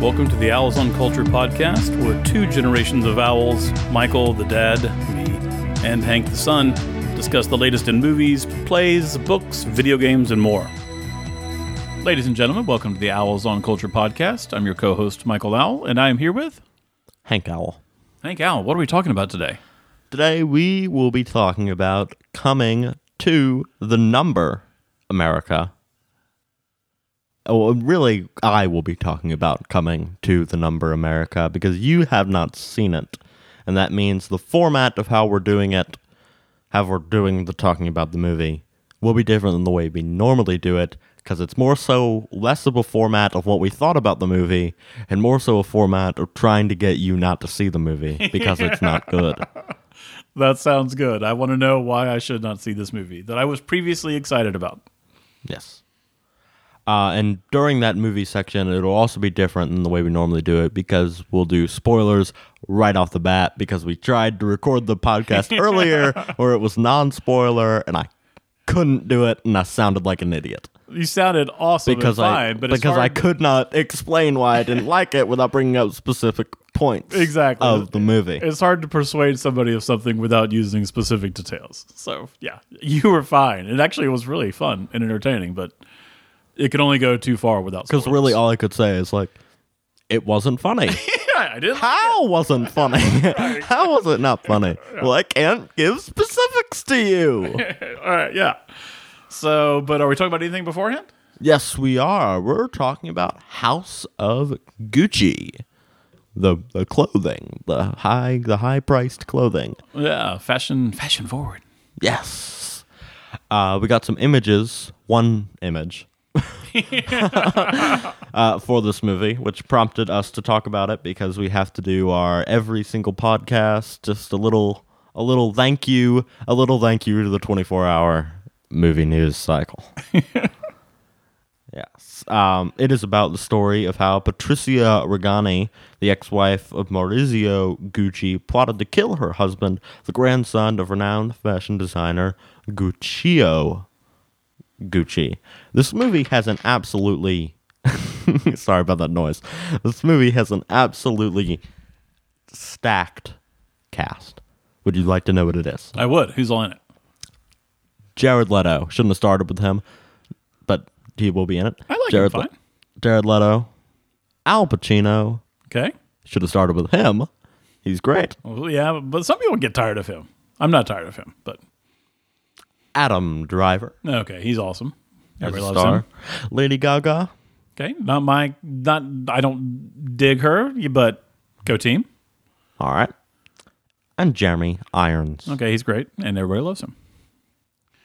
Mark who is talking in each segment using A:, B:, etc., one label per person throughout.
A: Welcome to the Owls on Culture podcast, where two generations of owls, Michael the dad, me, and Hank the son, discuss the latest in movies, plays, books, video games, and more. Ladies and gentlemen, welcome to the Owls on Culture podcast. I'm your co host, Michael Owl, and I am here with
B: Hank Owl.
A: Hank Owl. What are we talking about today?
B: Today we will be talking about coming to the number America. Oh, really, I will be talking about coming to the number America because you have not seen it. And that means the format of how we're doing it, how we're doing the talking about the movie, will be different than the way we normally do it because it's more so less of a format of what we thought about the movie and more so a format of trying to get you not to see the movie because it's not good.
A: That sounds good. I want to know why I should not see this movie that I was previously excited about.
B: Yes. Uh, and during that movie section, it'll also be different than the way we normally do it because we'll do spoilers right off the bat because we tried to record the podcast earlier where it was non spoiler and I couldn't do it and I sounded like an idiot
A: You sounded awesome
B: because
A: and
B: I
A: fine, but it's
B: because I could not explain why I didn't like it without bringing up specific points
A: Exactly.
B: of the movie.
A: It's hard to persuade somebody of something without using specific details. So yeah, you were fine. It actually was really fun and entertaining, but it could only go too far without.
B: Because really, all I could say is like, it wasn't funny.
A: yeah, I didn't.
B: How wasn't funny? How was it not funny? Well, I can't give specifics to you.
A: All right, yeah. So, but are we talking about anything beforehand?
B: yes, we are. We're talking about House of Gucci. The the clothing, the high the high priced clothing.
A: Yeah, fashion, fashion forward.
B: Yes. Uh, we got some images, one image uh, for this movie, which prompted us to talk about it because we have to do our every single podcast. Just a little, a little thank you, a little thank you to the 24 hour movie news cycle. yes. Um, it is about the story of how Patricia Reggiani, the ex wife of Maurizio Gucci, plotted to kill her husband, the grandson of renowned fashion designer Guccio Gucci. This movie has an absolutely. sorry about that noise. This movie has an absolutely stacked cast. Would you like to know what it is?
A: I would. Who's all in it?
B: Jared Leto. Shouldn't have started with him, but he will be in it.
A: I like
B: Jared
A: him fine.
B: Jared Leto. Al Pacino.
A: Okay.
B: Should have started with him. He's great.
A: Well, yeah, but some people get tired of him. I'm not tired of him, but
B: Adam Driver.
A: okay, he's awesome. Everybody loves him.
B: Lady Gaga.
A: Okay, not my, not I don't dig her, but go team.
B: All right. And Jeremy Irons.
A: Okay, he's great, and everybody loves him.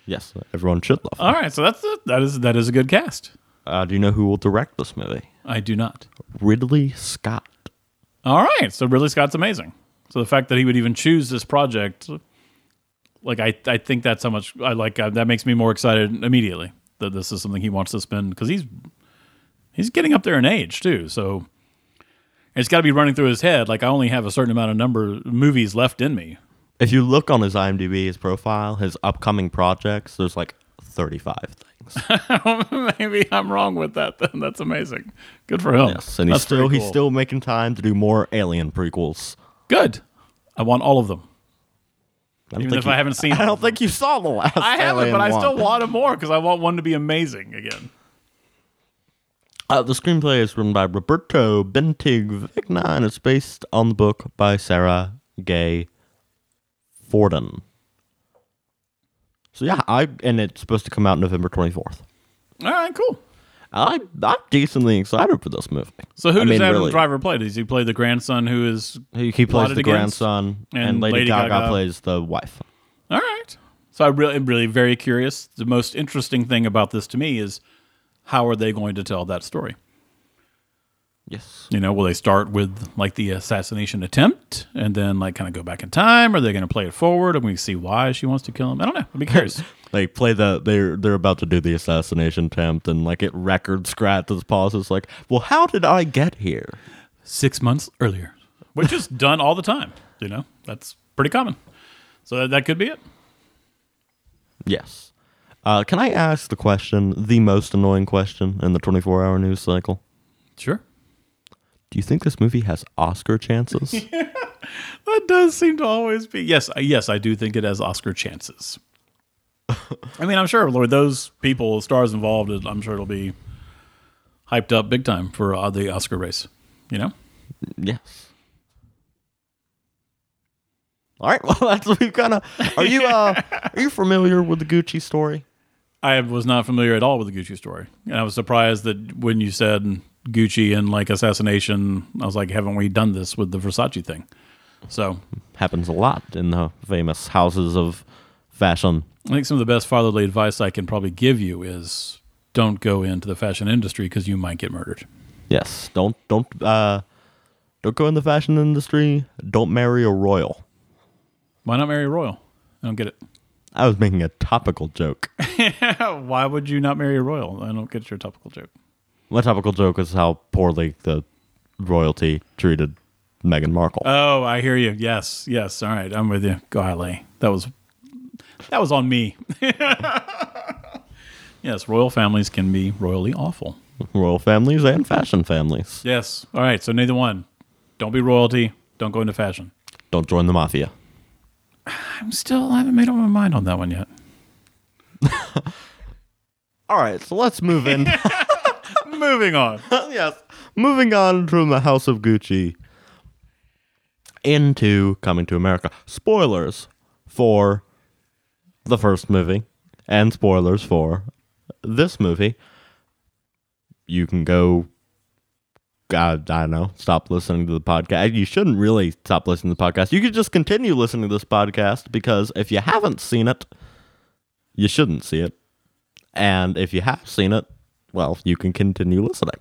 B: Yes, everyone should love him.
A: All right, so that's a, that is that is a good cast.
B: Uh, do you know who will direct this movie?
A: I do not.
B: Ridley Scott.
A: All right, so Ridley Scott's amazing. So the fact that he would even choose this project, like I, I think that's how much I like. Uh, that makes me more excited immediately that this is something he wants to spend because he's he's getting up there in age too. So it's got to be running through his head. Like I only have a certain amount of number movies left in me.
B: If you look on his IMDb, his profile, his upcoming projects, there's like 35 things.
A: Maybe I'm wrong with that. Then that's amazing. Good for him.
B: Yes, and he's
A: That's
B: still
A: pretty
B: he's still making time to do more Alien prequels.
A: good. I want all of them.
B: I
A: Even
B: think
A: if
B: you-
A: I haven't seen
B: I don't think you saw the last.
A: I haven't, but I
B: one.
A: still want them more because I want one to be amazing again.
B: Uh, the screenplay is written by Roberto Bentig Vigna and it's based on the book by Sara Gay Forden. So yeah, I and it's supposed to come out November twenty fourth.
A: All right, cool.
B: I I'm decently excited for this movie.
A: So who
B: I
A: does
B: mean,
A: Adam
B: really.
A: Driver play? Does he play the grandson who is
B: He, he plays the
A: against?
B: grandson, and,
A: And
B: Lady,
A: Lady
B: Gaga,
A: Gaga.
B: plays the wife.
A: all right? So I'm really, really very curious. The most interesting thing about this to me is how are they going to tell that story?
B: Yes.
A: You know, will they start with like the assassination attempt and then like kind of go back in time? Are they going to play it forward and we see why she wants to kill him? I don't know. I'd be curious.
B: They play the they're they're about to do the assassination attempt and like it record scratches pauses like, well, how did I get here?
A: Six months earlier, which is done all the time. You know, that's pretty common. So that, that could be it.
B: Yes. Uh, can I ask the question, the most annoying question in the 24 hour news cycle?
A: Sure.
B: Do you think this movie has Oscar chances?
A: That does seem to always be. Yes, yes, I do think it has Oscar chances. I mean, I'm sure, Lord, those people, the stars involved, I'm sure it'll be hyped up big time for uh, the Oscar race. You know?
B: yes. All right. Well, that's we've kind of. Are you uh are you familiar with the Gucci story?
A: I was not familiar at all with the Gucci story, and I was surprised that when you said Gucci and like assassination, I was like, haven't we done this with the Versace thing? So
B: Happens a lot in the famous houses of fashion.
A: I think some of the best fatherly advice I can probably give you is don't go into the fashion industry because you might get murdered.
B: Yes. Don't don't uh don't go in the fashion industry. Don't marry a royal.
A: Why not marry a royal? I don't get it.
B: I was making a topical joke.
A: Why would you not marry a royal? I don't get your topical joke.
B: My topical joke is how poorly the royalty treated Meghan Markle.
A: Oh, I hear you. Yes, yes. All right, I'm with you. Golly, that was that was on me. yes, royal families can be royally awful.
B: Royal families and fashion families.
A: Yes. All right. So neither one. Don't be royalty. Don't go into fashion.
B: Don't join the mafia.
A: I'm still. I haven't made up my mind on that one yet.
B: All right, so let's move in.
A: Moving on.
B: yes. Moving on from the House of Gucci into Coming to America. Spoilers for the first movie and spoilers for this movie. You can go, God, I don't know, stop listening to the podcast. You shouldn't really stop listening to the podcast. You could just continue listening to this podcast because if you haven't seen it, you shouldn't see it. And if you have seen it, well, you can continue listening.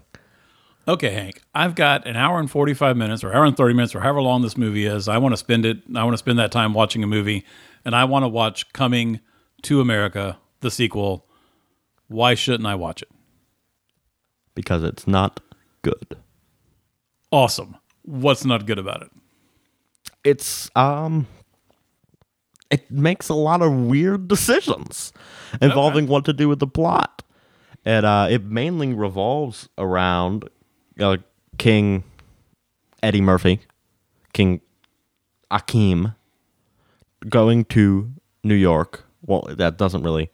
A: Okay, Hank. I've got an hour and 45 minutes or hour and 30 minutes or however long this movie is. I want to spend it. I want to spend that time watching a movie and I want to watch Coming to America, the sequel. Why shouldn't I watch it?
B: because it's not good.
A: Awesome. What's not good about it?
B: It's um it makes a lot of weird decisions involving what to do with the plot. And uh it mainly revolves around uh, King Eddie Murphy, King Akeem going to New York. Well, that doesn't really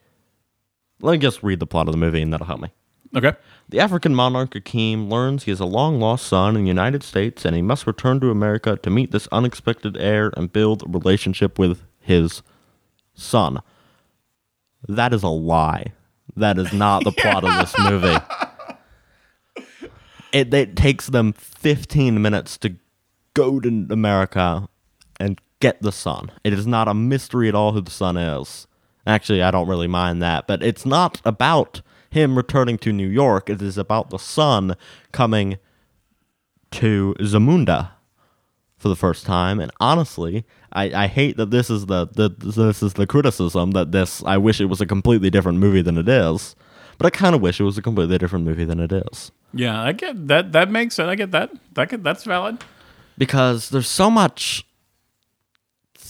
B: Let me just read the plot of the movie and that'll help me.
A: Okay.
B: The African monarch Akeem learns he has a long lost son in the United States and he must return to America to meet this unexpected heir and build a relationship with his son. That is a lie. That is not the plot of this movie. It, it takes them 15 minutes to go to America and get the son. It is not a mystery at all who the son is. Actually, I don't really mind that, but it's not about him returning to New York. It is about the son coming to Zamunda for the first time. And honestly, I, I hate that this is the, the this is the criticism that this I wish it was a completely different movie than it is. But I kind of wish it was a completely different movie than it is.
A: Yeah, I get that. That makes sense. I get that. That could, that's valid.
B: because there's so much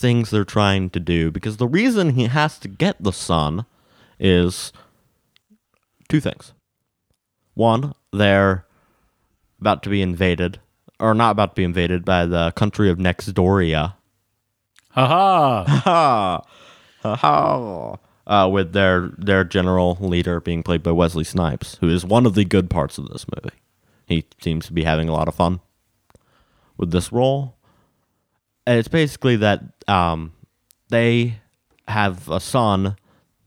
B: things they're trying to do because the reason he has to get the son is two things. One they're about to be invaded or not about to be invaded by the country of nextdoria
A: Haha.
B: ha ha uh, with their their general leader being played by wesley snipes who is one of the good parts of this movie. He seems to be having a lot of fun with this role. And it's basically that um, they have a son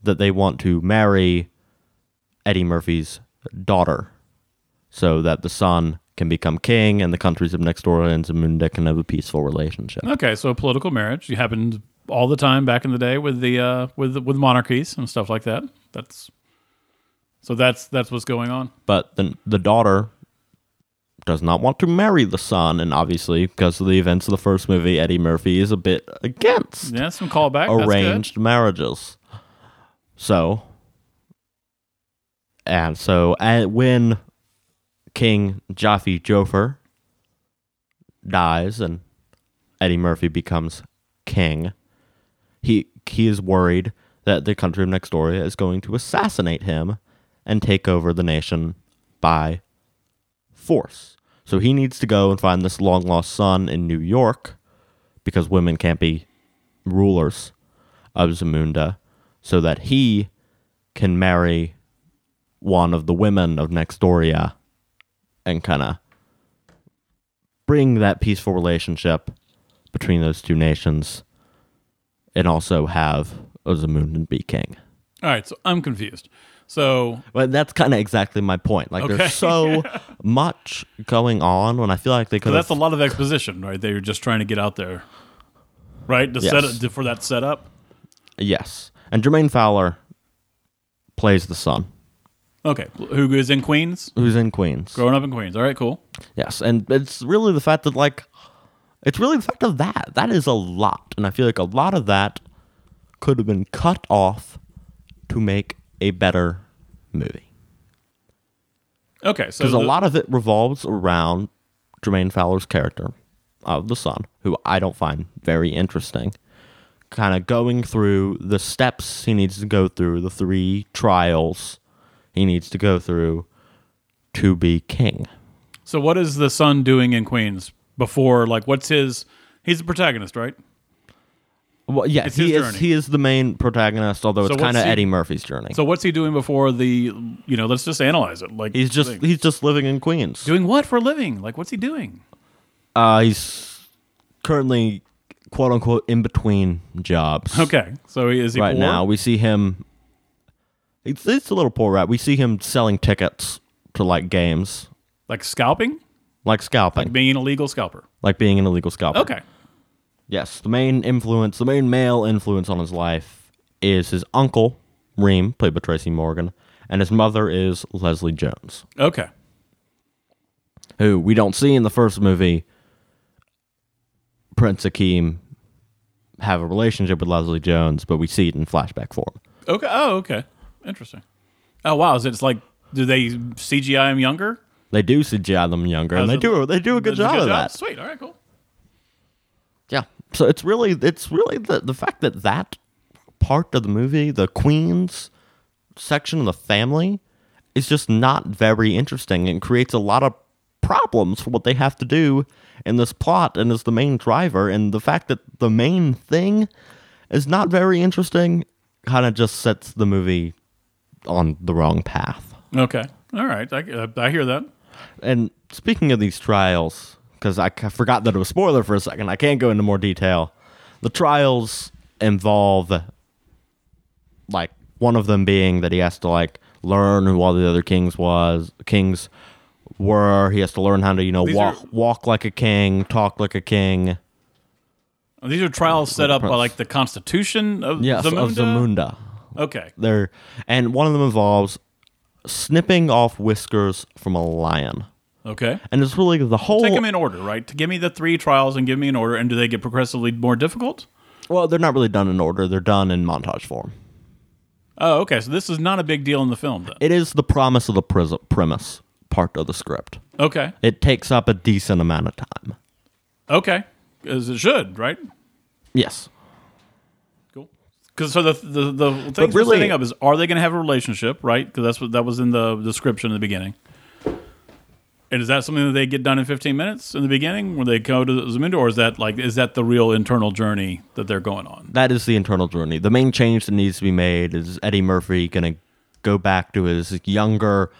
B: that they want to marry Eddie Murphy's daughter so that the son can become king and the countries of next door and Zamunda can have a peaceful relationship.
A: Okay, so political marriage you happened all the time back in the day with the uh, with with monarchies and stuff like that. That's so that's that's what's going on.
B: But the, the daughter does not want to marry the son, and obviously, because of the events of the first movie, Eddie Murphy is a bit against
A: Yeah, some callback. That's
B: arranged marriages. So, and so and when King Jaffe Joffer dies and Eddie Murphy becomes king, he he is worried that the country of Nextdoria is going to assassinate him and take over the nation by force. So he needs to go and find this long lost son in New York because women can't be rulers of Zamunda so that he can marry one of the women of Nextdoria and kind of bring that peaceful relationship between those two nations and also have a Zamundan be king.
A: All right, so I'm confused. So
B: But that's kind of exactly my point. Like
A: Okay.
B: there's so much going on when I feel like they
A: so
B: could
A: that's a lot of exposition, right? They were just trying to get out there, right? To set it for that setup.
B: Yes. And Jermaine Fowler plays the son
A: Okay, who is in Queens?
B: who's in Queens.
A: Growing up in Queens. All right, cool.
B: Yes, and it's really the fact that like it's really the fact of that. That is a lot, and I feel like a lot of that could have been cut off to make a better movie.
A: Okay, so
B: Because a lot of it revolves around Jermaine Fowler's character of the son, who I don't find very interesting. Kind of going through the steps he needs to go through, the three trials he needs to go through to be king.
A: So what is the son doing in Queens before? Like, what's his? He's the protagonist, right?
B: Well, yeah,
A: It's
B: he is.
A: journey.
B: He is the main protagonist, although
A: So
B: it's kind of
A: he-
B: Eddie Murphy's journey.
A: So what's he doing before the? You know, let's just analyze it. Like
B: he's just
A: thing.
B: he's just living in Queens.
A: doing what for a living? Like, what's he doing?
B: Uh, he's currently quote unquote in between jobs.
A: Okay, so he, is he
B: right
A: poor?
B: now we see him. It's, it's a little poor, right? We see him selling tickets to like games,
A: like scalping,
B: like scalping, Like
A: being an illegal scalper.
B: like being an illegal scalper.
A: Okay,
B: Yes, the main influence, the main male influence on his life is his uncle Reem, played by Tracy Morgan, and his mother is Leslie Jones.
A: okay,
B: who we don't see in the first movie, Prince Akeem have a relationship with Leslie Jones, but we see it in flashback form.
A: okay. Oh, okay, interesting. Oh wow, is it it's like do they CGI him younger?
B: They do CGI them younger, and
A: How's
B: they
A: it
B: do they do a good
A: Does
B: job of that.
A: Sweet. All right, cool.
B: Yeah. So it's really it's really the the fact that that part of the movie, the Queen's section of the family, is just not very interesting and creates a lot of problems for what they have to do in this plot and is the main driver. And the fact that the main thing is not very interesting kind of just sets the movie on the wrong path.
A: Okay, all right. I, uh, I hear that.
B: And speaking of these trials, because I forgot that it was spoiler for a second, I can't go into more detail. The trials involve, like, one of them being that he has to like learn who all the other kings was kings were. He has to learn how to you know
A: These
B: walk
A: are-
B: walk like a king, talk like a king.
A: These are trials set up by like the Constitution of
B: Yes,
A: Zamunda?
B: of Zamunda.
A: Okay,
B: They're and one of them involves snipping off whiskers from a lion,
A: okay.
B: and it's really the whole.
A: Take them in order, right? To give me the three trials and give me an order, and do they get progressively more difficult?
B: well, they're not really done in order. They're done in montage form.
A: Oh, okay. So this is not a big deal in the film, then.
B: It is the promise of the premise part of the script.
A: Okay,
B: It takes up a decent amount of time.
A: okay, as it should, right?
B: Yes.
A: Cool. Because so the the the things we're
B: really-
A: setting up is are they going to have a relationship, right? Because that's what that was in the description in the beginning. And is that something that they get done in 15 minutes in the beginning when they go to Zamunda, or is that like is that the real internal journey that they're going on?
B: That is the internal journey. The main change that needs to be made is Eddie Murphy going to go back to his younger,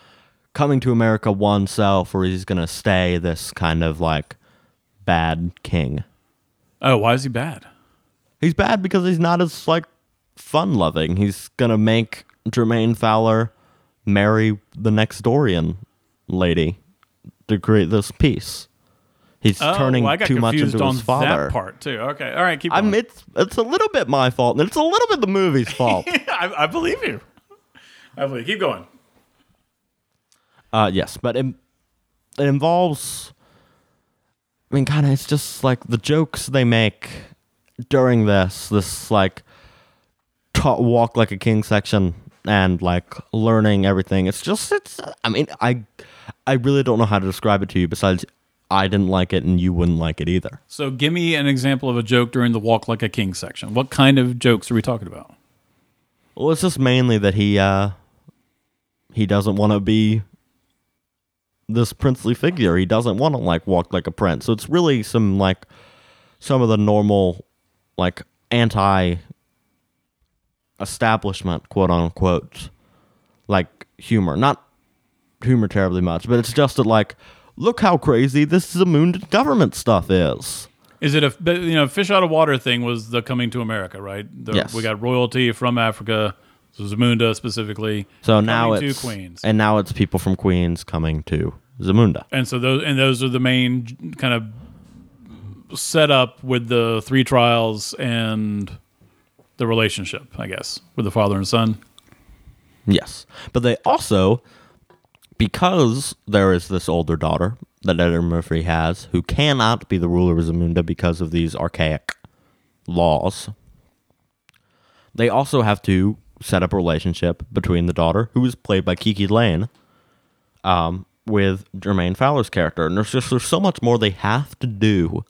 B: coming to America one self, or he's going to stay this kind of like bad king.
A: Oh, why is he bad?
B: He's bad because he's not as like fun loving. He's going to make Jermaine Fowler marry the Nextdorian lady to create this peace. He's
A: Oh,
B: turning
A: got
B: too much into
A: on
B: his father.
A: that part too. Okay, all right, keep going.
B: it's it's a little bit my fault, and it's a little bit the movie's fault.
A: I, I believe you. I believe. Keep going.
B: uh, yes, but it, it involves. I mean, kind of, it's just like the jokes they make during this, this like walk like a king section, and like learning everything. It's just, it's. I mean, I, I really don't know how to describe it to you. Besides, I didn't like it, and you wouldn't like it either.
A: So, give me an example of a joke during the walk like a king section. What kind of jokes are we talking about?
B: Well, it's just mainly that he uh he doesn't want to be this princely figure. He doesn't want to like walk like a prince. So it's really some like some of the normal like anti establishment quote unquote like humor. Not humor terribly much, but it's just that like look how crazy this Zamunda government stuff is.
A: Is it a you know fish out of water thing? Was the coming to America right? The,
B: Yes.
A: We got royalty from Africa, so Zamunda specifically.
B: So now it's
A: to Queens,
B: and now it's people from Queens coming to Zamunda.
A: and so those and those are the main kind of set up with the three trials and the relationship, I guess, with the father and son.
B: Yes. But they also, because there is this older daughter that Eddie Murphy has who cannot be the ruler of Zamunda because of these archaic laws, they also have to set up a relationship between the daughter, who is played by Kiki Layne, um, with Jermaine Fowler's character. And there's just there's so much more they have to do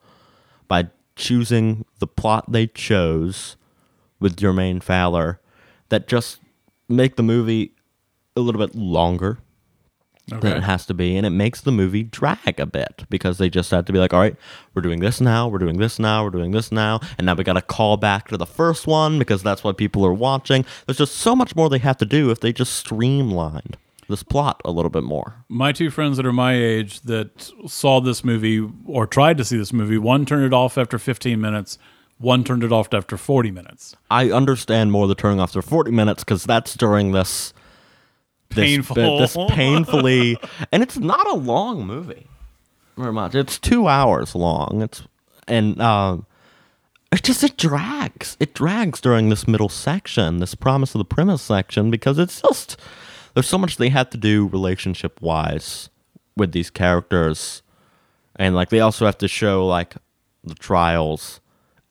B: by choosing the plot they chose with Jermaine Fowler that just make the movie a little bit longer than it has to be, and it makes the movie drag a bit because they just have to be like, all right, we're doing this now, we're doing this now, we're doing this now, and now we got to call back to the first one because that's what people are watching. There's just so much more they have to do if they just streamlined this plot a little bit more.
A: My two friends that are my age that saw this movie or tried to see this movie, one turned it off after 15 minutes, one turned it off after 40 minutes.
B: I understand more the turning off after 40 minutes because that's during this this,
A: Painful.
B: this painfully, and it's not a long movie, very much. It's two hours long. It's and um, it just it drags. It drags during this middle section, this promise of the premise section, because it's just there's so much they have to do relationship wise with these characters, and like they also have to show like the trials.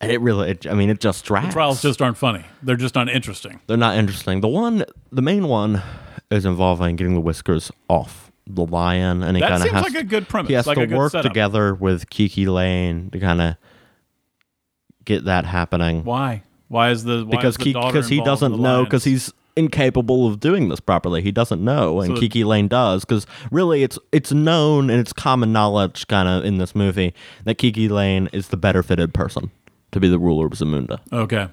B: And it really, it, I mean, it just drags.
A: The Trials just aren't funny. They're just not interesting.
B: They're not interesting. The one, the main one, is involving getting the whiskers off the lion, and he
A: That
B: kind of
A: seems
B: has
A: like a good premise.
B: he has
A: like
B: to work
A: setup.
B: together with Kiki Layne to kind of get that happening
A: Why? Why is the why
B: because
A: is the
B: Ki-
A: daughter
B: because he doesn't know because he's incapable of doing this properly. He doesn't know, and
A: So-
B: Kiki Layne does because really it's it's known and it's common knowledge kind of in this movie that Kiki Layne is the better fitted person to be the ruler of Zamunda.
A: okay.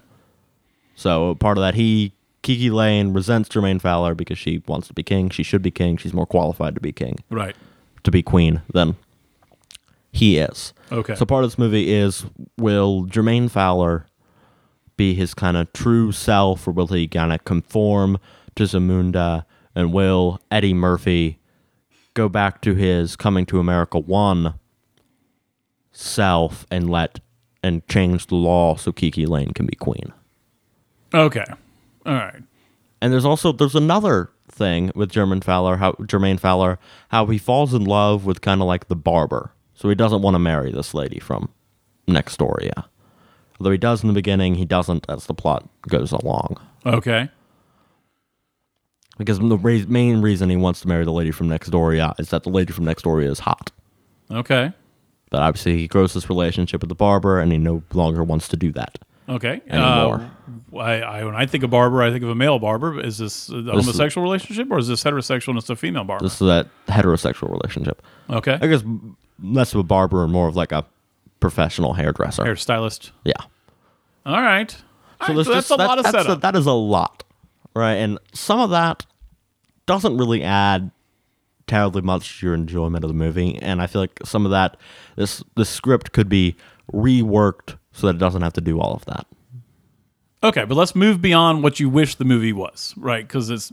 B: So part of that, he Kiki Layne resents Jermaine Fowler because she wants to be king. She should be king. She's more qualified to be king,
A: Right.
B: to be queen than he is.
A: Okay.
B: So part of this movie is will Jermaine Fowler be his kind of true self, or will he kind of conform to Zamunda? And will Eddie Murphy go back to his Coming to America one self and let and change the law so Kiki Layne can be queen?
A: okay. All right.
B: And there's also there's another thing with Jermaine Fowler, how Jermaine Fowler, how he falls in love with kind of like the barber. So he doesn't want to marry this lady from next door, yeah. Although he does in the beginning, he doesn't as the plot goes along.
A: Okay.
B: Because the re- main reason he wants to marry the lady from next door, yeah, is that the lady from next door is hot.
A: Okay.
B: But obviously he grows this relationship with the barber, and he no longer wants to do that.
A: Okay.
B: Anymore.
A: Uh, I, I when I think of barber, I think of a male barber. Is this a
B: is-
A: homosexual relationship or is this heterosexual and it's a female barber?
B: This is that heterosexual relationship.
A: okay.
B: I guess less of a barber and more of like a professional hairdresser.
A: Hairstylist.
B: Yeah.
A: All right. All right, so that's
B: just-
A: a lot of setup.
B: that is a lot, right? And some of that doesn't really add terribly much to your enjoyment of the movie. And I feel like some of that, this the script could be reworked so that it doesn't have to do all of that.
A: Okay, but let's move beyond what you wish the movie was, right? Because it's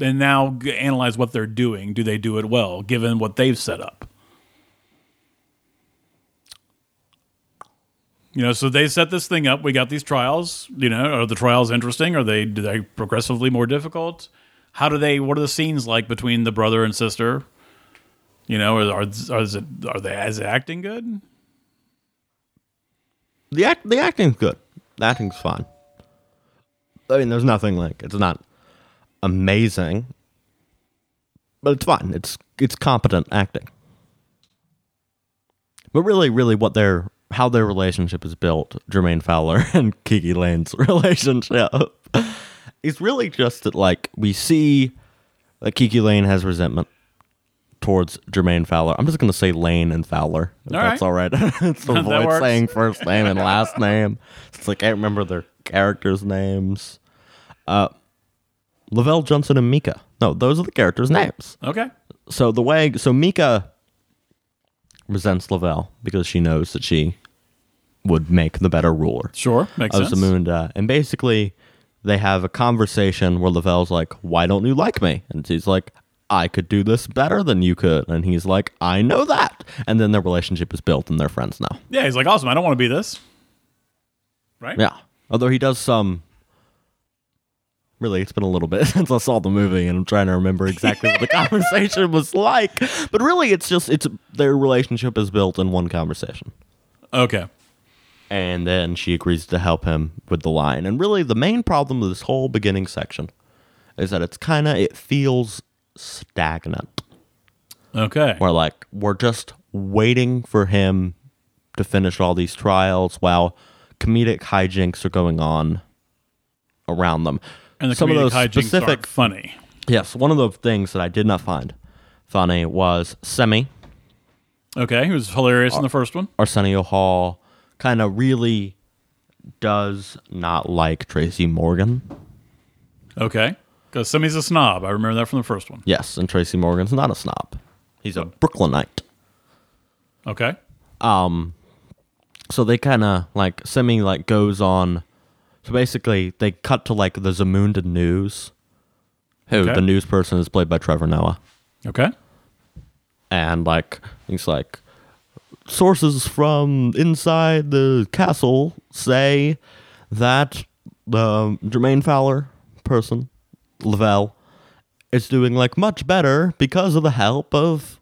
A: and now analyze what they're doing. Do they do it well, given what they've set up? You know, so they set this thing up. We got these trials. You know, are the trials interesting? Are they do they progressively more difficult? How do they? What are the scenes like between the brother and sister? You know, are are, it, are they as acting good?
B: The act, the acting's good. The acting's fine. I mean, there's nothing like it's not amazing, but it's fine. It's it's competent acting. But really, really, what their how their relationship is built, Jermaine Fowler and Kiki Layne's relationship, is really just that like we see that Kiki Layne has resentment towards Jermaine Fowler. I'm just going to say Layne and Fowler. If
A: All
B: that's
A: right.
B: all right. it's to
A: That
B: avoid
A: works.
B: saying first name and last name. It's like I can't remember their characters' names. Uh, Lavelle Junson and Meeka. No, those are the characters' names.
A: Okay.
B: So the way, so Meeka resents Lavelle because she knows that she would make the better ruler
A: Sure. Makes
B: of
A: sense.
B: Zamunda. And basically, they have a conversation where Lavelle's like, Why don't you like me? And she's like, I could do this better than you could. And he's like, I know that. And then their relationship is built and they're friends now.
A: Yeah, he's like, awesome. I don't want to be this. Right?
B: Yeah. Although he does some. Really, it's been a little bit since I saw the movie, and I'm trying to remember exactly what the conversation was like. But really, it's just it's their relationship is built in one conversation.
A: Okay.
B: and then she agrees to help him with the line. And really, the main problem of this whole beginning section is that it's kind of it feels stagnant.
A: Okay.
B: Where like we're just waiting for him to finish all these trials while comedic hijinks are going on around them.
A: And the
B: Some of those
A: hijinks
B: specific
A: funny.
B: yes, one of the things that I did not find funny was Semmi
A: Okay. He was hilarious
B: Uh,
A: in the first one.
B: Arsenio Hall kind of really does not like Tracy Morgan.
A: Okay. Because Semmi's a snob. I remember that from the first one.
B: Yes, and Tracy Morgan's not a snob. He's a Brooklynite.
A: Okay.
B: Um, So they kind of like Semmi like goes on. So basically, they cut to like the Zamunda News, who
A: Okay.
B: the news person is played by Trevor Noah,
A: Okay.
B: and like he's like sources from inside the castle say that the Jermaine Fowler person, Lavelle, is doing like much better because of the help of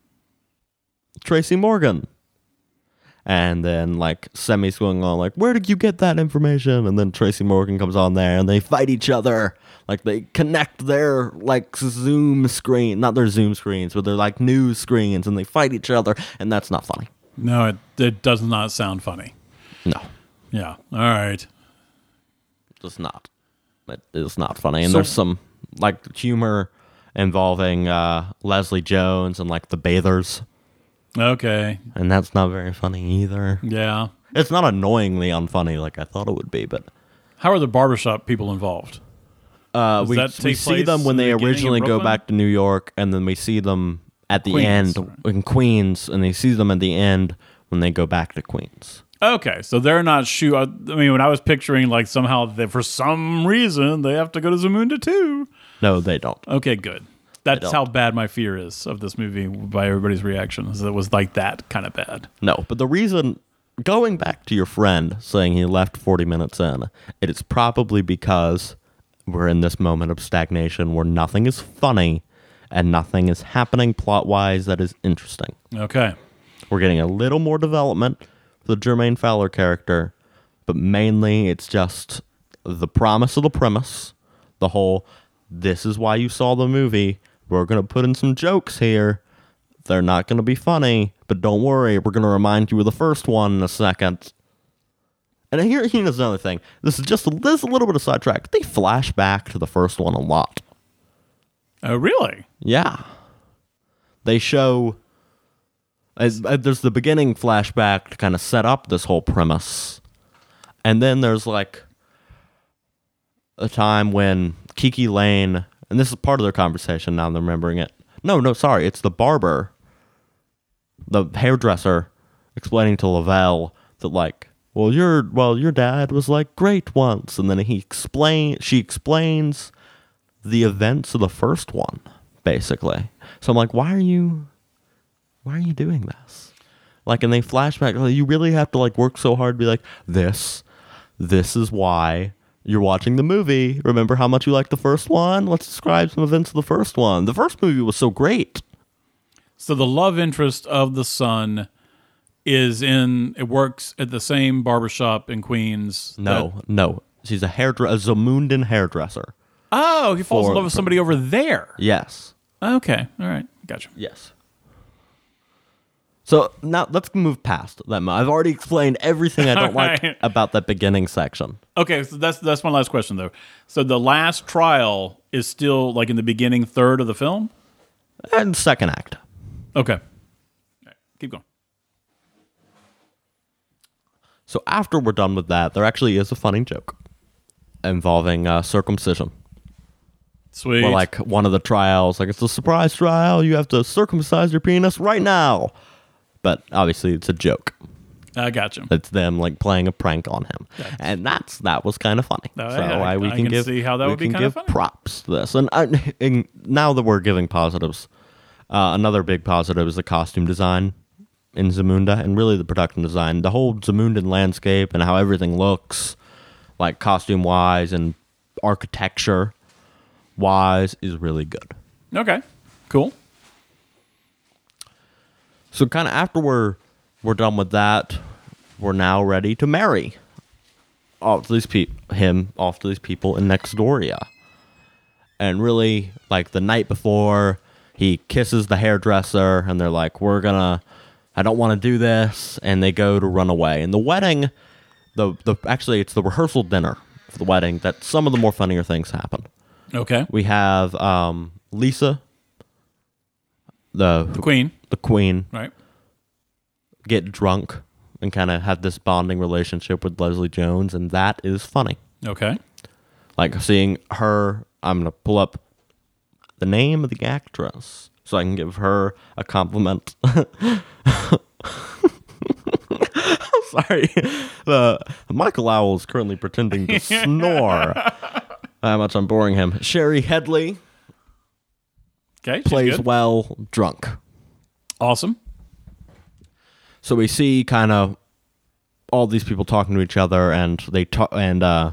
B: Tracy Morgan. And then like Semmi's going on like, where did you get that information? And then Tracy Morgan comes on there and they fight each other. Like they connect their like Zoom screen, not their Zoom screens, but their like news screens, and they fight each other, and that's not funny.
A: No, it, it does not sound funny.
B: No,
A: Yeah. All right.
B: it's not. It is not funny. And
A: So-
B: there's some like humor involving uh, Leslie Jones and like the Bathers,
A: Okay.
B: and that's not very funny either.
A: Yeah.
B: It's not annoyingly unfunny like I thought it would be, but
A: How are the barbershop people involved?
B: uh, we, we see them when
A: in the
B: they originally go back to New York, and then we see them at the
A: Queens.
B: end in Queens, and they see them at the end when they go back to Queens.
A: Okay, so they're not shoot. I mean, when I was picturing like somehow that for some reason they have to go to Zamunda too.
B: No, they don't.
A: Okay, good. That's how bad my fear is of this movie by everybody's reactions. It was like that kind of bad.
B: No, but the reason going back to your friend saying he left 40 minutes in, it is probably because we're in this moment of stagnation where nothing is funny and nothing is happening plot wise that is interesting.
A: Okay,
B: We're getting a little more development for the Jermaine Fowler character, but mainly it's just the promise of the premise, the whole this is why you saw the movie. We're going to put in some jokes here. They're not going to be funny, but don't worry, we're going to remind you of the first one in a second. And here, here's another thing. This is just a, this is a little bit of sidetrack. They flash back to the first one a lot.
A: oh really?
B: Yeah. They show as, uh, there's the beginning flashback to kind of set up this whole premise. And then there's like a time when Kiki Layne, and this is part of their conversation now I'm remembering it. No, no, sorry, it's the barber, the hairdresser, explaining to Lavelle that like, well, your well, your dad was like great once, and then he explain she explains the events of the first one, basically. So I'm like, why are you, why are you doing this? Like, and they flashback. Like, you really have to like work so hard to be like, this, this is why you're watching the movie. Remember how much you liked the first one? Let's describe some events of the first one. The first movie was so great.
A: So the love interest of the son is in it works at the same barbershop in Queens.
B: No,
A: that-
B: no, she's a hairdresser, a Zamundan hairdresser.
A: oh, he falls in love with somebody over there.
B: Yes,
A: Okay, all right, gotcha.
B: yes. So now let's move past that. I've already explained everything I don't like about that beginning section.
A: Okay, so that's that's my last question though. So the last trial is still like in the beginning third of the film.
B: And second act.
A: Okay. Right, keep going.
B: So after we're done with that, there actually is a funny joke involving uh, circumcision.
A: Sweet.
B: Like one of the trials, like it's a surprise trial, you have to circumcise your penis right now. But obviously, it's a joke.
A: I got you.
B: It's them like playing a prank on him, and that's that was kind of funny.
A: Oh,
B: so
A: yeah, I-
B: we
A: I
B: can
A: can
B: give
A: see how that
B: we
A: would be
B: can
A: kinda
B: give
A: funny.
B: props to this, and, I, and now that we're giving positives, uh, another big positive is the costume design in Zamunda, and really the production design, the whole Zamundan landscape, and how everything looks, like costume wise and architecture wise, is really good.
A: Okay. Cool.
B: So kind of after we're we're done with that, we're now ready to marry off to these pe- him off to these people in Nextdoria. And really, like the night before, he kisses the hairdresser, and they're like, "We're gonna, I don't want to do this," and they go to run away. And the wedding, the the actually it's the rehearsal dinner for the wedding that some of the more funnier things happen.
A: Okay.
B: We have um, Lisa, the
A: The queen.
B: The queen,
A: Right.
B: get drunk and kind of have this bonding relationship with Leslie Jones, and that is funny.
A: Okay.
B: Like seeing her, I'm gonna pull up the name of the actress so I can give her a compliment. Sorry, the Michael Owl is currently pretending to snore. How much I'm boring him. Shari Headley
A: Okay.
B: plays
A: good.
B: well drunk.
A: Awesome.
B: So we see kind of all these people talking to each other, and they talk and uh,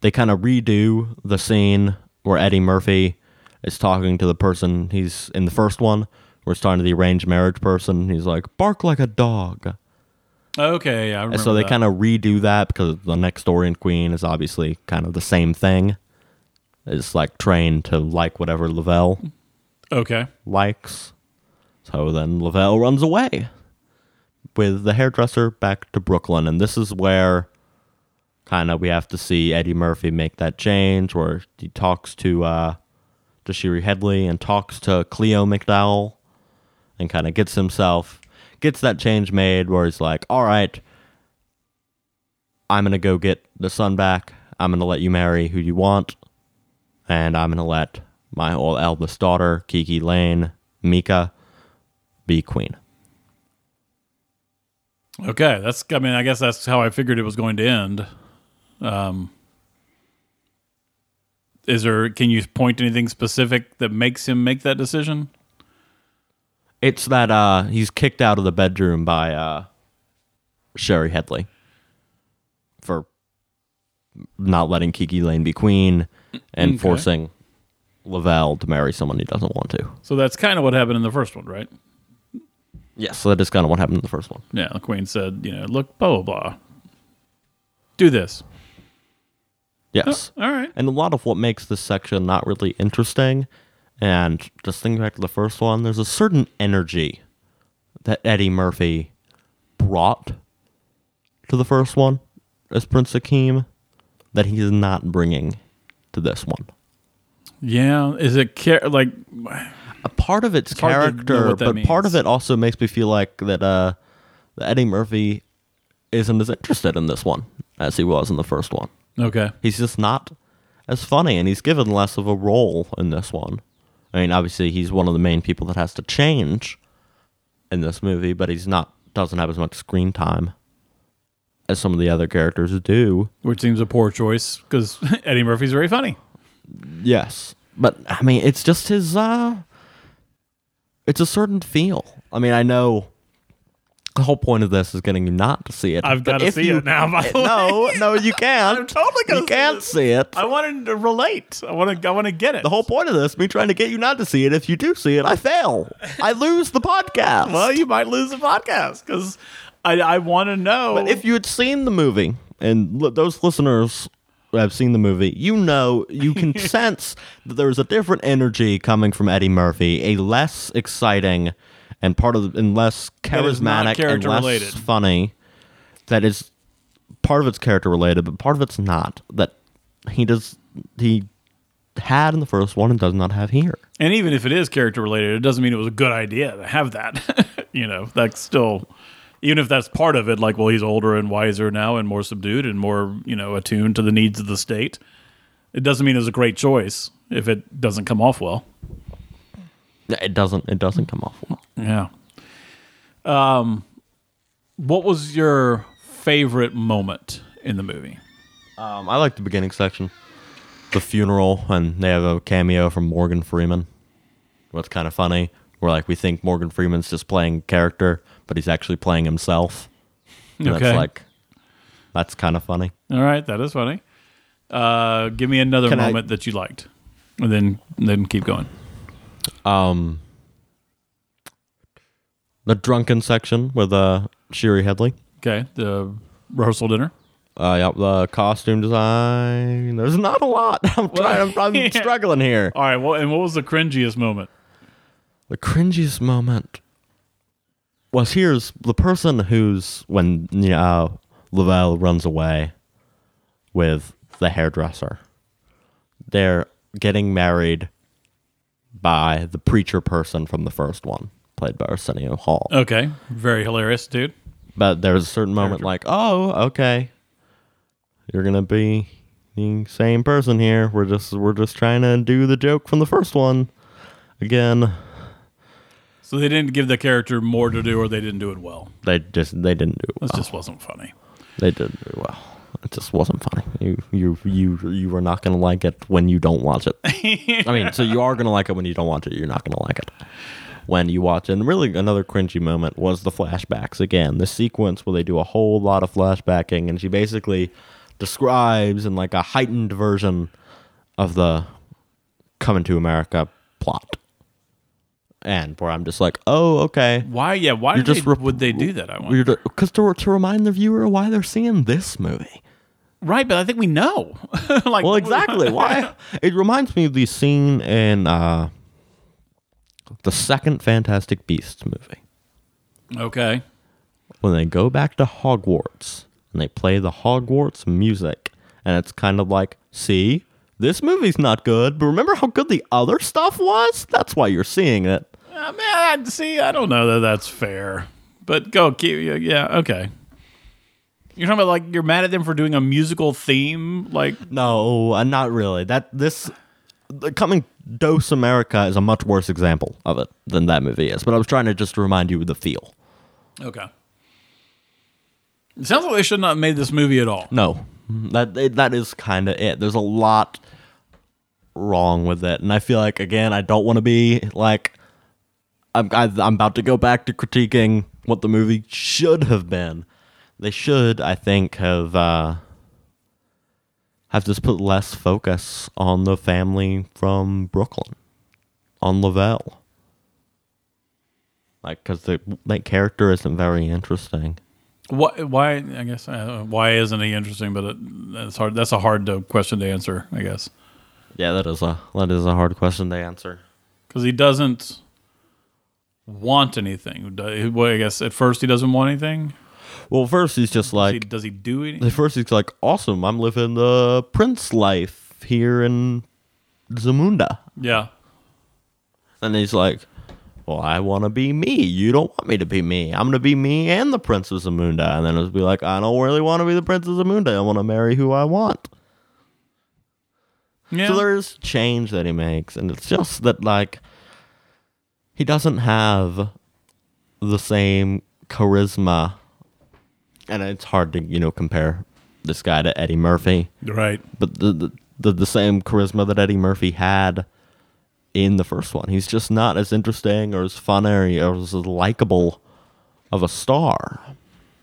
B: they kind of redo the scene where Eddie Murphy is talking to the person he's in the first one. We're starting to the arranged marriage person. He's like, "Bark like a dog."
A: Okay. Yeah. I remember
B: And so they kind of redo that because the next Nextdorian Queen is obviously kind of the same thing. It's like trained to like whatever Lavelle
A: Okay.
B: likes. So then Lavelle runs away with the hairdresser back to Brooklyn. And this is where kind of we have to see Eddie Murphy make that change where he talks to uh to Shari Headley and talks to Cleo McDowell and kind of gets himself gets that change made where he's like, All right, I'm gonna go get the son back. I'm gonna let you marry who you want, and I'm gonna let my old eldest daughter, Kiki Layne, Meeka, be queen.
A: Okay. That's. I mean, I guess that's how I figured it was going to end. Um. Is there? Can you point to anything specific that makes him make that decision?
B: It's that uh he's kicked out of the bedroom by uh Shari Headley for not letting Kiki Layne be queen and
A: Okay.
B: forcing Lavelle to marry someone he doesn't want to.
A: So that's kind of what happened in the first one, right?
B: Yes, so that is kind of what happened in the first one.
A: Yeah, the queen said, you know, look, blah blah blah. Do this.
B: Yes.
A: Oh, all right.
B: And a lot of what makes this section not really interesting, and just thinking back to the first one, there's a certain energy that Eddie Murphy brought to the first one as Prince Akeem that he is not bringing to this one.
A: Yeah. Is it care like?
B: A part of it's,
A: know
B: character, but part of it also makes me feel like that uh, that Eddie Murphy isn't as interested in this one as he was in the first one.
A: Okay.
B: He's just not as funny, and he's given less of a role in this one. I mean, obviously, he's one of the main people that has to change in this movie, but he's not doesn't have as much screen time as some of the other characters do.
A: Which seems a poor choice because Eddie Murphy's very funny.
B: Yes, but I mean, it's just his. uh It's a certain feel. I mean, I know. The whole point of this is getting you not to see it.
A: I've gotta see
B: you-
A: it now, by the way.
B: No, no, you can't.
A: I'm totally gonna
B: You
A: see
B: can't see it.
A: I wanted to relate. I want to. I want to get it.
B: The whole point of this, me trying to get you not to see it. If you do see it, I fail. I lose the podcast.
A: well, you might lose the podcast because I, I want to know.
B: but if you had seen the movie, and l- those listeners have seen the movie, you know, you can sense that there's a different energy coming from Eddie Murphy, a less exciting and part of the, and less
A: That is not
B: charismatic and less
A: related.
B: funny. That is part of it's character related, but part of it's not. That he does he had in the first one and does not have here.
A: And even if it is character related, it doesn't mean it was a good idea to have that. you know, that's still even if that's part of it, like, well, he's older and wiser now and more subdued and more, you know, attuned to the needs of the state. It doesn't mean it's a great choice if it doesn't come off well.
B: It doesn't. It doesn't come off well.
A: Yeah. Um, what was your favorite moment in the movie?
B: Um, I like the beginning section, the funeral, and they have a cameo from Morgan Freeman. What's kind of funny, where like we think Morgan Freeman's just playing character, but he's actually playing himself. And
A: Okay.
B: That's like, that's kind of funny.
A: All right, that is funny. Uh, give me another
B: Can I-
A: moment that you liked, and then then keep going.
B: Um, the drunken section with uh Shari Headley.
A: Okay, the rehearsal dinner.
B: Uh, yep, the costume design. There's not a lot. I'm trying. I'm, I'm
A: Yeah.
B: struggling here.
A: All right, well, and what was the cringiest moment?
B: The cringiest moment was here's the person who's when know, Lavelle runs away with the hairdresser. They're getting married by the preacher person from the first one, played by Arsenio Hall.
A: Okay, very hilarious, dude.
B: But there's a certain moment like, oh, okay, you're gonna be the same person here. We're just we're just trying to do the joke from the first one again.
A: So they didn't give the character more to do, or they didn't do it well.
B: They just they didn't do it.
A: This
B: well.
A: just wasn't funny.
B: They didn't do well. It just wasn't funny. You you you you are not gonna like it when you don't watch it. I mean, so you are gonna like it when you don't watch it. You're not gonna like it when you watch it. And really, another cringy moment was the flashbacks. Again, the sequence where they do a whole lot of flashbacking, and she basically describes in like a heightened version of the coming to America plot. And where I'm just like, oh, okay.
A: Why? Yeah, why did
B: just
A: they,
B: rep-
A: would they do that? I wonder.
B: Because to, to remind the viewer why they're seeing this movie.
A: Right, but I think we know. like,
B: Well, exactly. Why? It reminds me of the scene in uh, the second Fantastic Beasts movie
A: Okay.
B: when they go back to Hogwarts and they play the Hogwarts music, and it's kind of like, see, this movie's not good, but remember how good the other stuff was? That's why you're seeing it.
A: Uh, man, see, I don't know that that's fair. But go, keep, yeah, yeah, okay. You're talking about like you're mad at them for doing a musical theme, like
B: No, uh, not really. That this the coming Dose America is a much worse example of it than that movie is. But I was trying to just remind you of the feel.
A: okay. It sounds like they should not have made this movie at all.
B: No, that that is kind of it. There's a lot wrong with it, and I feel like again, I don't want to be like I'm I, I'm about to go back to critiquing what the movie should have been. They should, I think, have uh, have just put less focus on the family from Brooklyn, on Lavelle. Like, because the that character isn't very interesting.
A: Why? Why? I guess uh, why isn't he interesting? But it, that's hard. That's a hard to, question to answer. I guess
B: Yeah, that is a that is a hard question to answer.
A: because he doesn't want anything. Well, I guess at first he doesn't want anything.
B: Well, first he's just
A: Does he,
B: like,
A: does he do anything?
B: at first he's like, awesome, I'm living the prince life here in Zamunda.
A: Yeah.
B: And he's like, well, I want to be me. You don't want me to be me. I'm going to be me and the prince of Zamunda. And then it'll be like, I don't really want to be the prince of Zamunda. I want to marry who I want.
A: Yeah.
B: So there's change that he makes, and it's just that like he doesn't have the same charisma, and it's hard to you know compare this guy to Eddie Murphy,
A: right.
B: but the the the, the same charisma that Eddie Murphy had in the first one. He's just not as interesting or as funny or as likable of a star.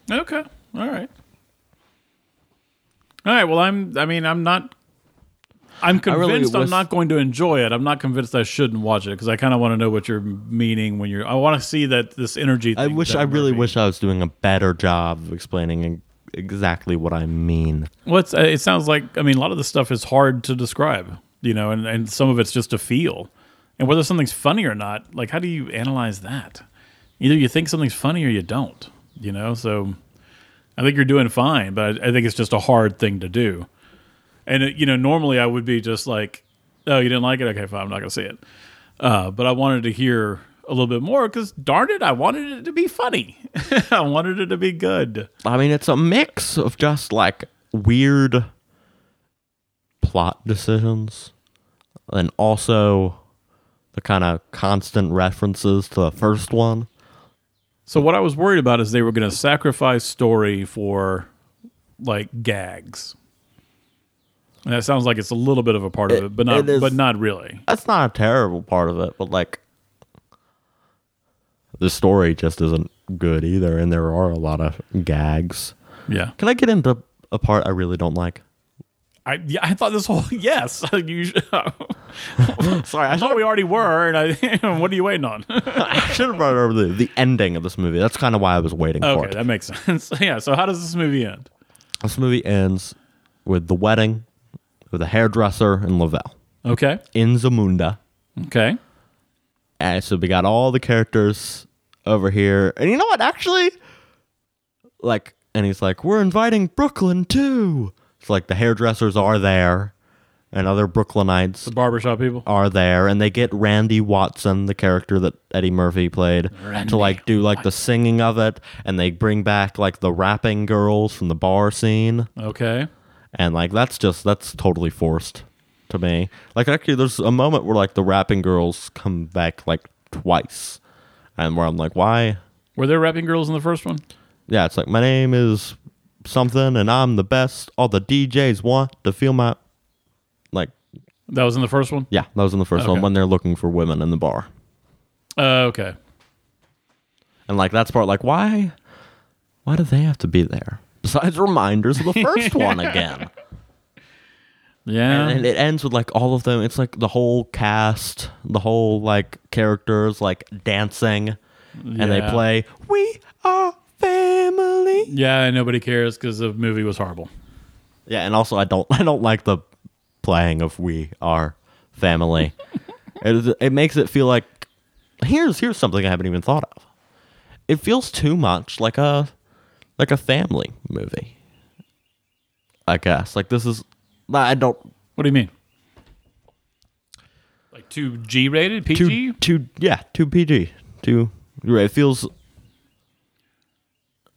A: Okay. All right. All right. Well, I'm. I mean, I'm not. I'm
B: really
A: convinced I'm not going to enjoy it. I'm not convinced I shouldn't watch it because I kind of want to know what you're meaning when you're. I want to see that this energy.
B: I wish I really wish I was doing a better job of explaining exactly what I mean.
A: Well, uh, it sounds like I mean a lot of the stuff is hard to describe, you know, and, and some of it's just a feel, and whether something's funny or not, like how do you analyze that? Either you think something's funny or you don't, you know. So I think you're doing fine, but I think it's just a hard thing to do. And it, you know, normally I would be just like, Oh, you didn't like it? Okay, fine. I'm not going to see it. Uh, but I wanted to hear a little bit more because, darn it, I wanted it to be funny. I wanted it to be good.
B: I mean, it's a mix of just like weird plot decisions and also the kind of constant references to the first one.
A: So what I was worried about is they were going to sacrifice story for like gags. And that sounds like it's a little bit of a part of
B: It-
A: but not
B: it is-
A: but not really.
B: That's not a terrible part of it, but like the story just isn't good either, and there are a lot of gags.
A: Yeah.
B: Can I get into a part I really don't like?
A: I yeah, I thought this whole yes. You should-
B: Sorry,
A: I thought we already were, and I what are you waiting on?
B: I should have brought over the, the ending of this movie. That's kind of why I was waiting for
A: okay,
B: it.
A: that makes sense. yeah. So how does this movie end?
B: This movie ends with the wedding with a hairdresser in Lavelle
A: Okay.
B: in Zamunda.
A: Okay.
B: And so we got all the characters over here. And you know what? Actually, like, and he's like, we're inviting Brooklyn too. It's like the hairdressers are there and other Brooklynites
A: The barbershop people.
B: are there. And they get Randy Watson, the character that Eddie Murphy played,
A: Randy
B: to like do like the singing of it. And they bring back like the rapping girls from the bar scene.
A: Okay.
B: And like that's just that's totally forced to me. Like actually there's a moment where like the rapping girls come back like twice. And where i'm like why?
A: Were there rapping girls in the first one?
B: yeah it's like my name is something and i'm the best. All the djs want to feel my like
A: That was in the first one.
B: yeah that was in the first one when they're looking for women in the bar.
A: Uh, okay.
B: and like that's part like why why do they have to be there besides reminders of the first one again
A: Yeah.
B: and it ends with like all of them it's like the whole cast the whole like characters like dancing and they play we are family
A: yeah. and Nobody cares because the movie was horrible.
B: yeah and also i don't i don't like the playing of we are family it, it makes it feel like here's here's something i haven't even thought of it feels too much like a like a family movie i guess like this is i don't
A: What do you mean? Like two G rated PG?
B: too, too yeah two pg Two you're right, it feels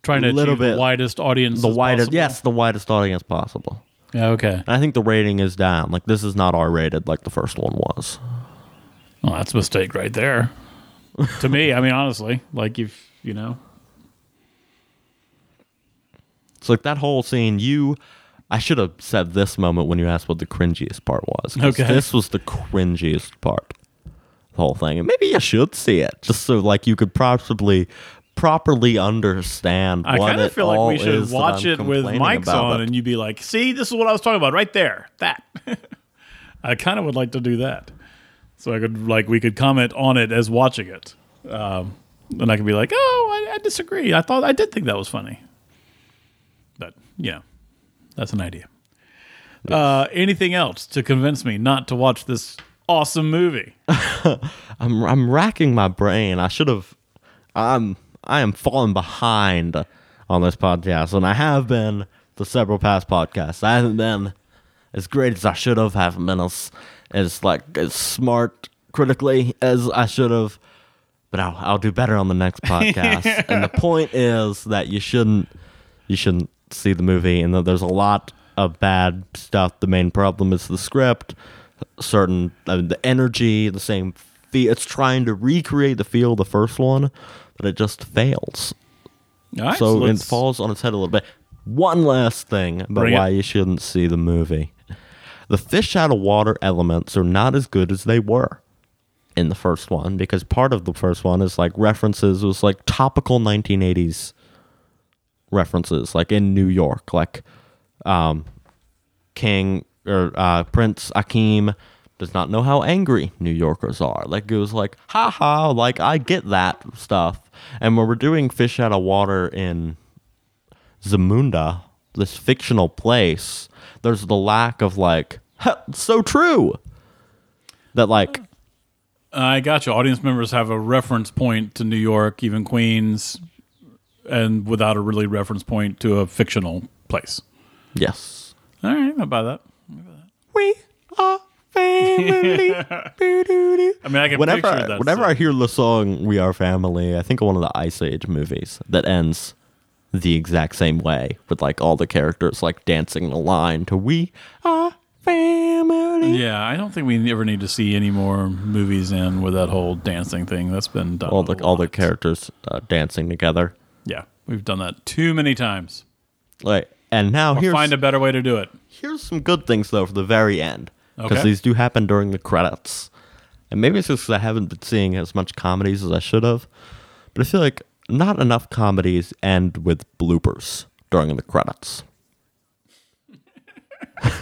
A: Trying to
B: little
A: achieve the
B: bit-
A: widest audience.
B: the widest
A: possible?
B: yes the widest audience possible
A: Yeah. Okay.
B: i think the rating is down like this is not r rated like the first one was
A: Well, that's a mistake right there. to me, I mean, honestly, like if you know,
B: it's like that whole scene you i should have said this moment when you asked what the cringiest part was
A: Okay.
B: this was the cringiest part the whole thing and maybe you should see it just so like you could possibly properly understand
A: I kind of feel like we should watch it with mics
B: about
A: on, and you'd be like, "See, this is what I was talking about right there." That I kind of would like to do that, so I could like we could comment on it as watching it, um, and I could be like, "Oh, I, I disagree. I thought I did think that was funny," you know, that's an idea. Uh, anything else to convince me not to watch this awesome movie?
B: I'm I'm racking my brain. I should have. I'm I am falling behind on this podcast, and I have been the several past podcasts. I haven't been as great as I should have. Haven't been as as like as smart critically as I should have. But I'll I'll do better on the next podcast. and the point is that you shouldn't you shouldn't see the movie, and that there's a lot of bad stuff. The main problem is the script, certain uh, the energy, the same. Feel, it's trying to recreate the feel of the first one, but it just fails.
A: Right,
B: so it falls on its head a little bit. One last thing about
A: Bring it.
B: why you shouldn't see the movie: the fish out of water elements are not as good as they were in the first one because part of the first one is like references was like topical 1980s references like in New York like um King or uh Prince Akeem does not know how angry New Yorkers are. Like it was like haha like I get that stuff. And when we're doing fish out of water in Zamunda this fictional place there's the lack of like so true! That like
A: I got you. Audience members have a reference point to New York, even Queens, and without a really reference point to a fictional place.
B: yes
A: All right, I buy that.
B: We are family.
A: I mean, I can
B: whenever
A: picture
B: I,
A: that.
B: whenever
A: scene.
B: I hear the song "We Are Family," I think of one of the Ice Age movies that ends the exact same way with like all the characters like dancing the line to "We Are Family."
A: Yeah, I don't think we ever need to see any more movies in with that whole dancing thing. That's been done.
B: All the all the characters uh, dancing together.
A: Yeah, we've done that too many times.
B: Like, and now
A: Or
B: here's
A: find a better way to do it.
B: here's some good things though for the very end because
A: Okay.
B: these do happen during the credits and maybe it's just 'cause i haven't been seeing as much comedies as i should have but i feel like not enough comedies end with bloopers during the credits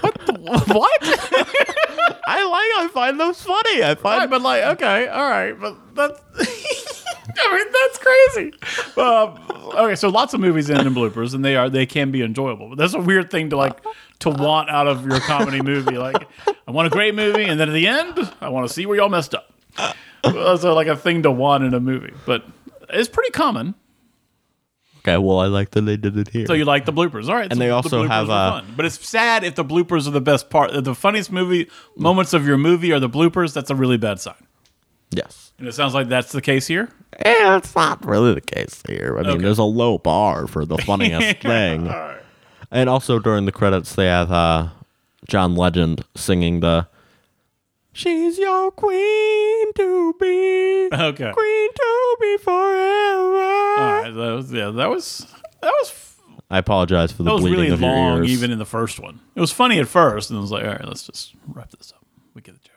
A: what? The, what?
B: i like i find those funny i
A: Right,
B: find
A: but like, okay, all right, but that's. I mean, that's crazy. Um, okay, so lots of movies end in bloopers, and they are they can be enjoyable. But that's a weird thing to like to want out of your comedy movie. Like, I want a great movie, and then at the end, I want to see where y'all messed up. That's like a thing to want in a movie, but it's pretty common.
B: okay well i like that they did it here
A: So you like the bloopers, all right?
B: And
A: so
B: they also
A: bloopers
B: have, uh,
A: fun. but it's sad if the bloopers are the best part. The funniest movie moments of your movie are the bloopers. That's a really bad sign.
B: Yes
A: And it sounds like that's the case here.
B: yeah it's not really the case here i mean
A: Okay.
B: there's a low bar for the funniest thing and also during the credits they have uh john legend singing the she's your queen to be
A: Okay.
B: queen to be forever
A: All right, that was yeah, that was that was
B: i apologize for the
A: that was
B: bleeding
A: really
B: of your
A: long,
B: ears
A: even in the first one. It was funny at first, and I was like, all right, let's just wrap this up. We get the joke.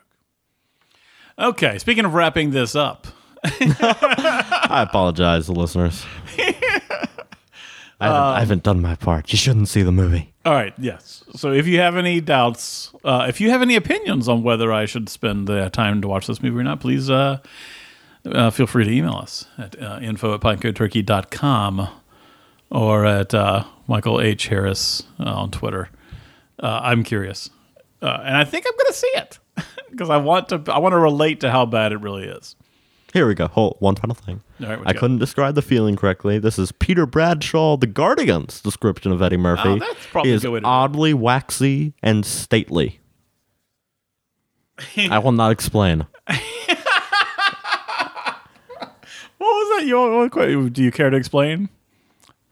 A: Okay, speaking of wrapping this up,
B: i apologize to listeners I haven't, I haven't done my part. You shouldn't see the movie.
A: all right, yes. So if you have any doubts, uh, if you have any opinions on whether I should spend the time to watch this movie or not, please uh, uh, feel free to email us at uh, info at pineconeturkey.com or at uh, Michael H. Harris uh, on Twitter. Uh, I'm curious, uh, and I think I'm going to see it because I want to. I want to relate to how bad it really is.
B: Here we go. Hold one final thing.
A: All right,
B: I couldn't describe the feeling correctly. This is Peter Bradshaw, the Guardian's description of Eddie Murphy.
A: Oh, that's probably
B: is
A: good way to
B: oddly waxy and stately. I will not explain.
A: What was that? You what- do you care to explain?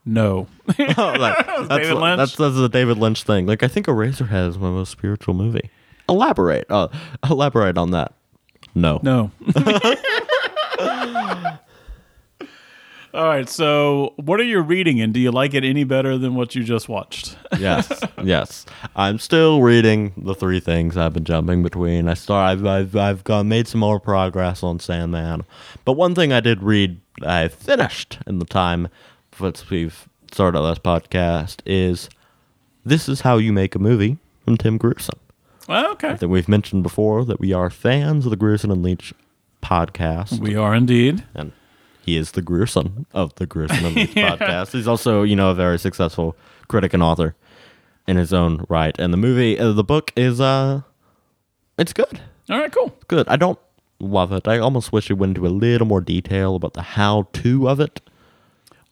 A: No.
B: Oh, like, that's,
A: David Lynch?
B: That's, that's the David Lynch thing. Like I think Eraserhead is my most spiritual movie. Elaborate. Uh, elaborate on that. No.
A: No. All right. So, what are you reading, and do you like it any better than what you just watched?
B: yes, yes. I'm still reading the three things I've been jumping between. I start. I've I've, I've gone, made some more progress on Sandman, but one thing I did read, I finished in the time since we've started this podcast is "This Is How You Make a Movie" from Tim Grierson.
A: Well, okay.
B: That we've mentioned before that we are fans of the Grierson and Leach podcast,
A: We are indeed.
B: and he is the Grierson of the Grierson and Leach podcast. He's also, you know, a very successful critic and author in his own right. And the movie, uh, the book is, uh, it's good.
A: All right. Cool.
B: Good. I don't love it. I almost wish it went into a little more detail about the how-to of it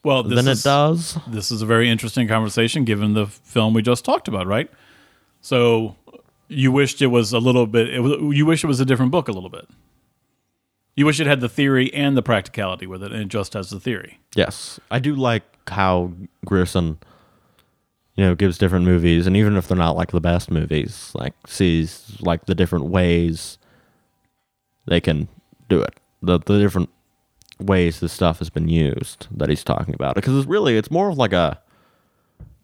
A: Well, this
B: than
A: is,
B: it does.
A: This is a very interesting conversation, given the film we just talked about, right? So, you wished it was a little bit. It was, you wish it was a different book a little bit. You wish it had the theory and the practicality with it, and it just has the theory.
B: Yes, I do like how Grierson, you know, gives different movies, and even if they're not like the best movies, like sees like the different ways they can do it, the the different ways this stuff has been used that he's talking about. Because it's really, it's more of like a,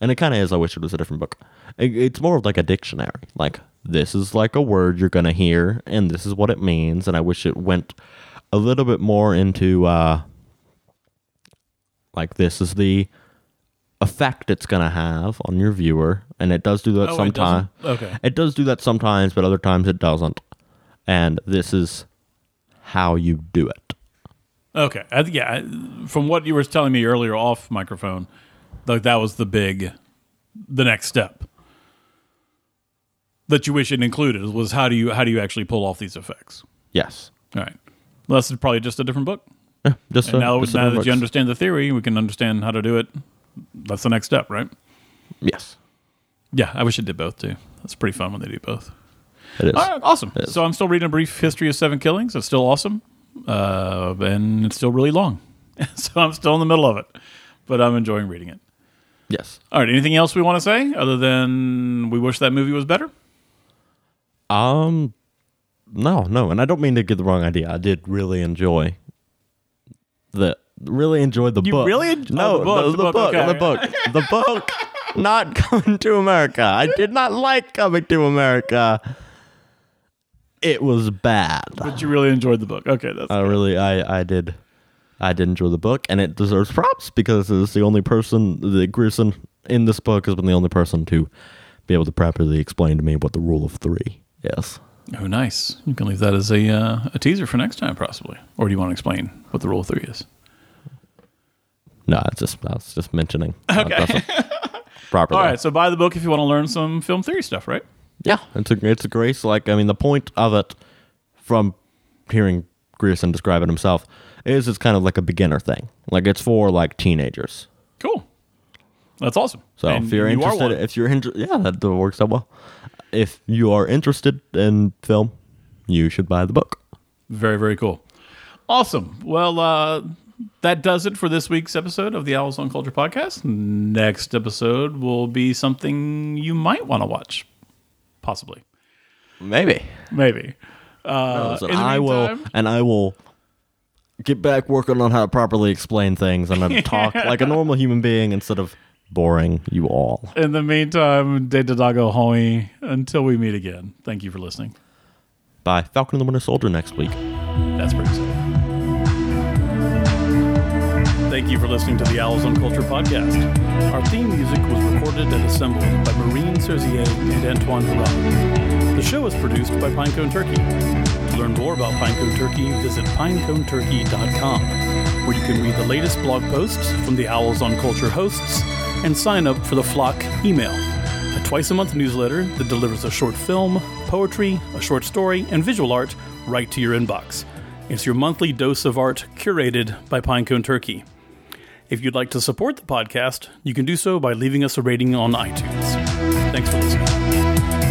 B: and it kind of is. I wish it was a different book. It, it's more of like a dictionary. Like this is like a word you're gonna hear, and this is what it means. And I wish it went a little bit more into. uh like this is the effect it's going to have on your viewer and it does do that
A: Oh,
B: sometimes?
A: Okay.
B: it does do that sometimes but other times it doesn't and this is how you do it
A: Okay. I, yeah. From what you were telling me earlier off microphone, like that was the big, the next step that you wish it included was how do you how do you actually pull off these effects?
B: yes
A: All right. Well, that's probably just a different book.
B: Yeah, just
A: And
B: a-
A: now,
B: just
A: now that
B: works.
A: you understand the theory, we can understand how to do it. That's the next step, right?
B: yes
A: Yeah, I wish it did both too. That's pretty fun when they do both.
B: It is.
A: All right, awesome.
B: Is.
A: So I'm still reading a brief history of seven killings. It's still awesome, uh, and it's still really long. so I'm still in the middle of it, but I'm enjoying reading it.
B: Yes.
A: All right. Anything else we want to say other than we wish that movie was better?
B: Um, no, no, and I don't mean to get the wrong idea. I did really enjoy the really enjoyed the
A: You
B: book.
A: really en-
B: no
A: oh, the book, the
B: the,
A: book,
B: book,
A: okay.
B: the book, the book. Not coming to America. I did not like coming to America. It was bad.
A: But you really enjoyed the book. Okay, that's
B: I really, I, I did, I did enjoy the book, and it deserves props because it's the only person, the Grierson in this book has been the only person to be able to properly explain to me what the rule of three is.
A: oh nice. You can leave that as a uh, a teaser for next time, possibly. Or do you want to explain what the rule of three is?
B: No, it's just I was just mentioning.
A: Okay.
B: properly.
A: All right. So buy the book if you want to learn some film theory stuff, right?
B: Yeah, it's a it's a grace. Like I mean, the point of it, from hearing Grierson describe it himself, is it's kind of like a beginner thing. Like it's for like teenagers.
A: Cool. That's awesome.
B: So
A: And
B: if you're
A: you
B: interested, if you're interested, yeah, that works out well. If you are interested in film, you should buy the book.
A: Very, very cool. Awesome. Well, uh, that does it for this week's episode of the Owls on Culture podcast. Next episode will be something you might want to watch, possibly,
B: Maybe.
A: maybe. Uh,
B: So
A: in the
B: I will, and I will get back working on how to properly explain things and then talk like a normal human being instead of boring you all.
A: In the meantime, De Dago Hoi. Until we meet again, thank you for listening.
B: Bye. Falcon and the Winter Soldier next week.
A: That's pretty exciting. Thank you for listening to the Owls on Culture podcast. Our theme music was recorded and assembled by Marine Serzier and Antoine Harrod. The show is produced by Pinecone Turkey. To learn more about Pinecone Turkey, visit pineconeturkey.com, where you can read the latest blog posts from the Owls on Culture hosts and sign up for the Flock email, a twice a month newsletter that delivers a short film, poetry, a short story, and visual art right to your inbox. It's your monthly dose of art curated by Pinecone Turkey. If you'd like to support the podcast, you can do so by leaving us a rating on iTunes. Thanks for listening.